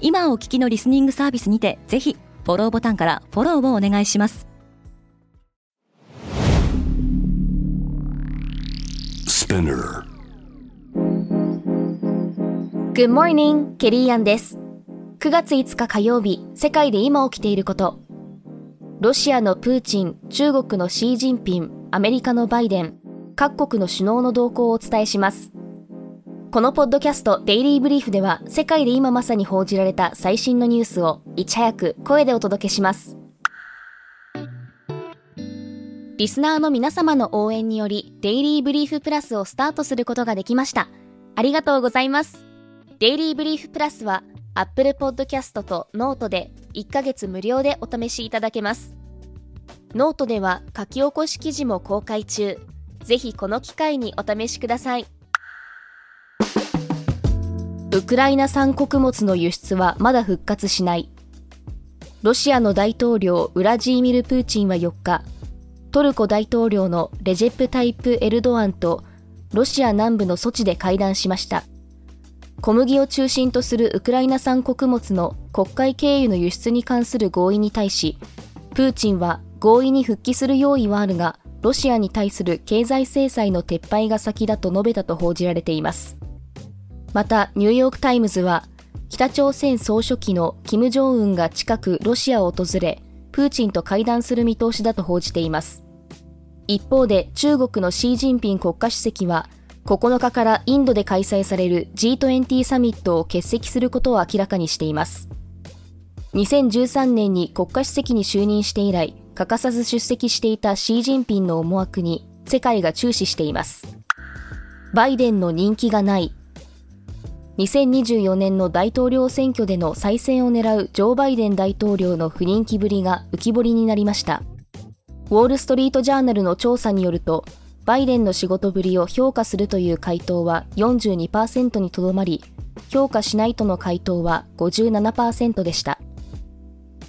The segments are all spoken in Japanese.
今お聞きのリスニングサービスにてぜひフォローボタンからフォローをお願いします Spinner. Good morning, ケリーアンです。9月5日火曜日、世界で今起きていること。ロシアのプーチン、中国のシー・ジンピン、アメリカのバイデン、各国の首脳の動向をお伝えします。このポッドキャスト Daily Brief では世界で今まさに報じられた最新のニュースをいち早く声でお届けします。リスナーの皆様の応援により Daily Brief Plus をスタートすることができました。ありがとうございます。 Daily Brief Plus は Apple Podcast と Note で1ヶ月無料でお試しいただけます。ノートでは書き起こし記事も公開中。ぜひこの機会にお試しください。ウクライナ産穀物の輸出はまだ復活しない。ロシアの大統領ウラジーミル・プーチンは4日、トルコ大統領のレジェプ・タイプ・エルドアンとロシア南部のソチで会談しました。小麦を中心とするウクライナ産穀物の国会経由の輸出に関する合意に対し、プーチンは合意に復帰する用意はあるが、ロシアに対する経済制裁の撤廃が先だと述べたと報じられています。また、ニューヨーク・タイムズは、北朝鮮総書記のキム・ジョンウンが近くロシアを訪れ、プーチンと会談する見通しだと報じています。一方で、中国のシー・ジンピン国家主席は、9日からインドで開催される G20 サミットを欠席することを明らかにしています。2013年に国家主席に就任して以来、欠かさず出席していたシー・ジンピンの思惑に世界が注視しています。バイデンの人気がない。2024年の大統領選挙での再選を狙うジョー・バイデン大統領の不人気ぶりが浮き彫りになりました。ウォール・ストリート・ジャーナルの調査によると、バイデンの仕事ぶりを評価するという回答は42%にとどまり、評価しないとの回答は57%でした。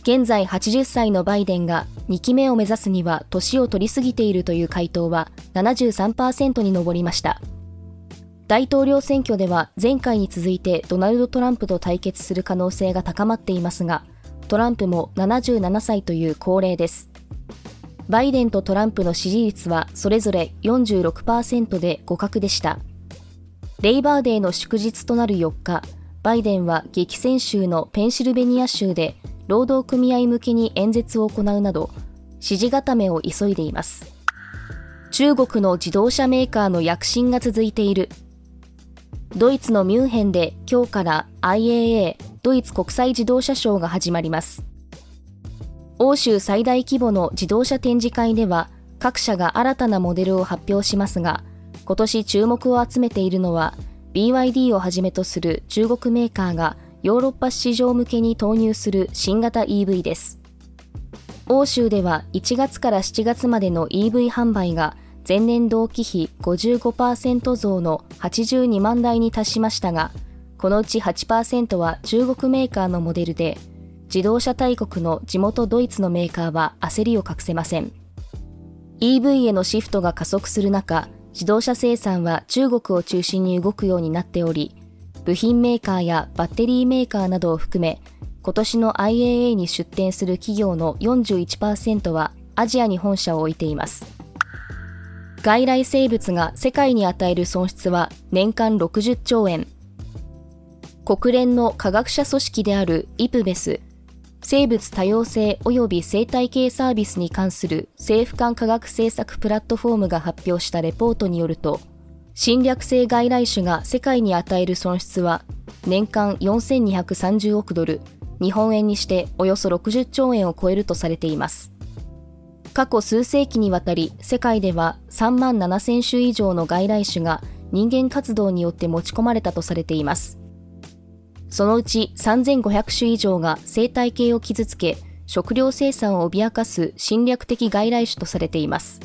現在80歳のバイデンが2期目を目指すには年を取りすぎているという回答は73%に上りました。大統領選挙では前回に続いてドナルド・トランプと対決する可能性が高まっていますが、トランプも77歳という高齢です。バイデンとトランプの支持率はそれぞれ46%で互角でした。レイバーデーの祝日となる4日、バイデンは激戦州のペンシルベニア州で労働組合向けに演説を行うなど、支持固めを急いでいます。中国の自動車メーカーの躍進が続いている。ドイツのミュンヘンで今日から IAA ドイツ国際自動車ショーが始まります。欧州最大規模の自動車展示会では各社が新たなモデルを発表しますが、今年注目を集めているのは BYD をはじめとする中国メーカーがヨーロッパ市場向けに投入する新型 EV です。欧州では1月から7月までの EV 販売が前年同期比55%増の82万台に達しましたが、このうち8%は中国メーカーのモデルで、自動車大国の地元ドイツのメーカーは焦りを隠せません。EV へのシフトが加速する中、自動車生産は中国を中心に動くようになっており、部品メーカーやバッテリーメーカーなどを含め、今年の IAA に出展する企業の41%はアジアに本社を置いています。外来生物が世界に与える損失は年間60兆円。国連の科学者組織であるイプベス、生物多様性及び生態系サービスに関する政府間科学政策プラットフォームが発表したレポートによると、侵略性外来種が世界に与える損失は年間4230億ドル、日本円にしておよそ60兆円を超えるとされています。過去数世紀にわたり世界では3万7000種以上の外来種が人間活動によって持ち込まれたとされています。そのうち3500種以上が生態系を傷つけ、食料生産を脅かす侵略的外来種とされています。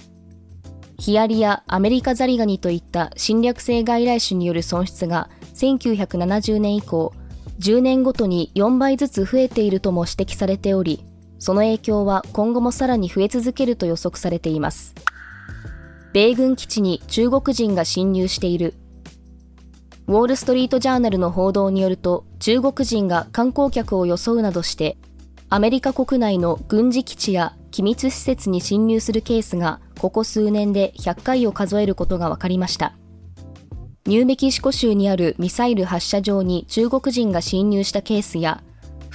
ヒアリやアメリカザリガニといった侵略性外来種による損失が1970年以降、10年ごとに4倍ずつ増えているとも指摘されており、その影響は今後もさらに増え続けると予測されています。米軍基地に中国人が侵入している。ウォール・ストリート・ジャーナルの報道によると、中国人が観光客を装うなどして、アメリカ国内の軍事基地や機密施設に侵入するケースが、ここ数年で100回を数えることが分かりました。ニューメキシコ州にあるミサイル発射場に中国人が侵入したケースや、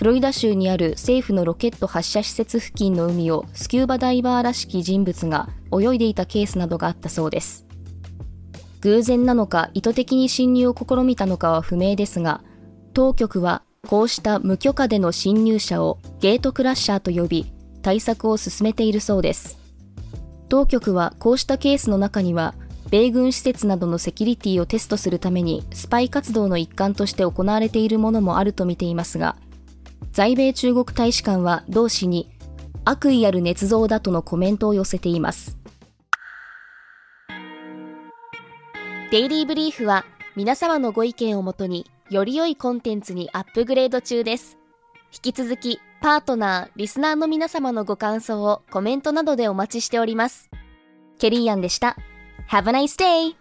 フロリダ州にある政府のロケット発射施設付近の海をスキューバダイバーらしき人物が泳いでいたケースなどがあったそうです。偶然なのか意図的に侵入を試みたのかは不明ですが、当局はこうした無許可での侵入者をゲートクラッシャーと呼び、対策を進めているそうです。当局はこうしたケースの中には、米軍施設などのセキュリティをテストするためにスパイ活動の一環として行われているものもあるとみていますが、在米中国大使館は同氏に悪意ある捏造だとのコメントを寄せています。デイリーブリーフは皆様のご意見をもとにより良いコンテンツにアップグレード中です。引き続きパートナー、リスナーの皆様のご感想をコメントなどでお待ちしております。ケリーアンでした。Have a nice day!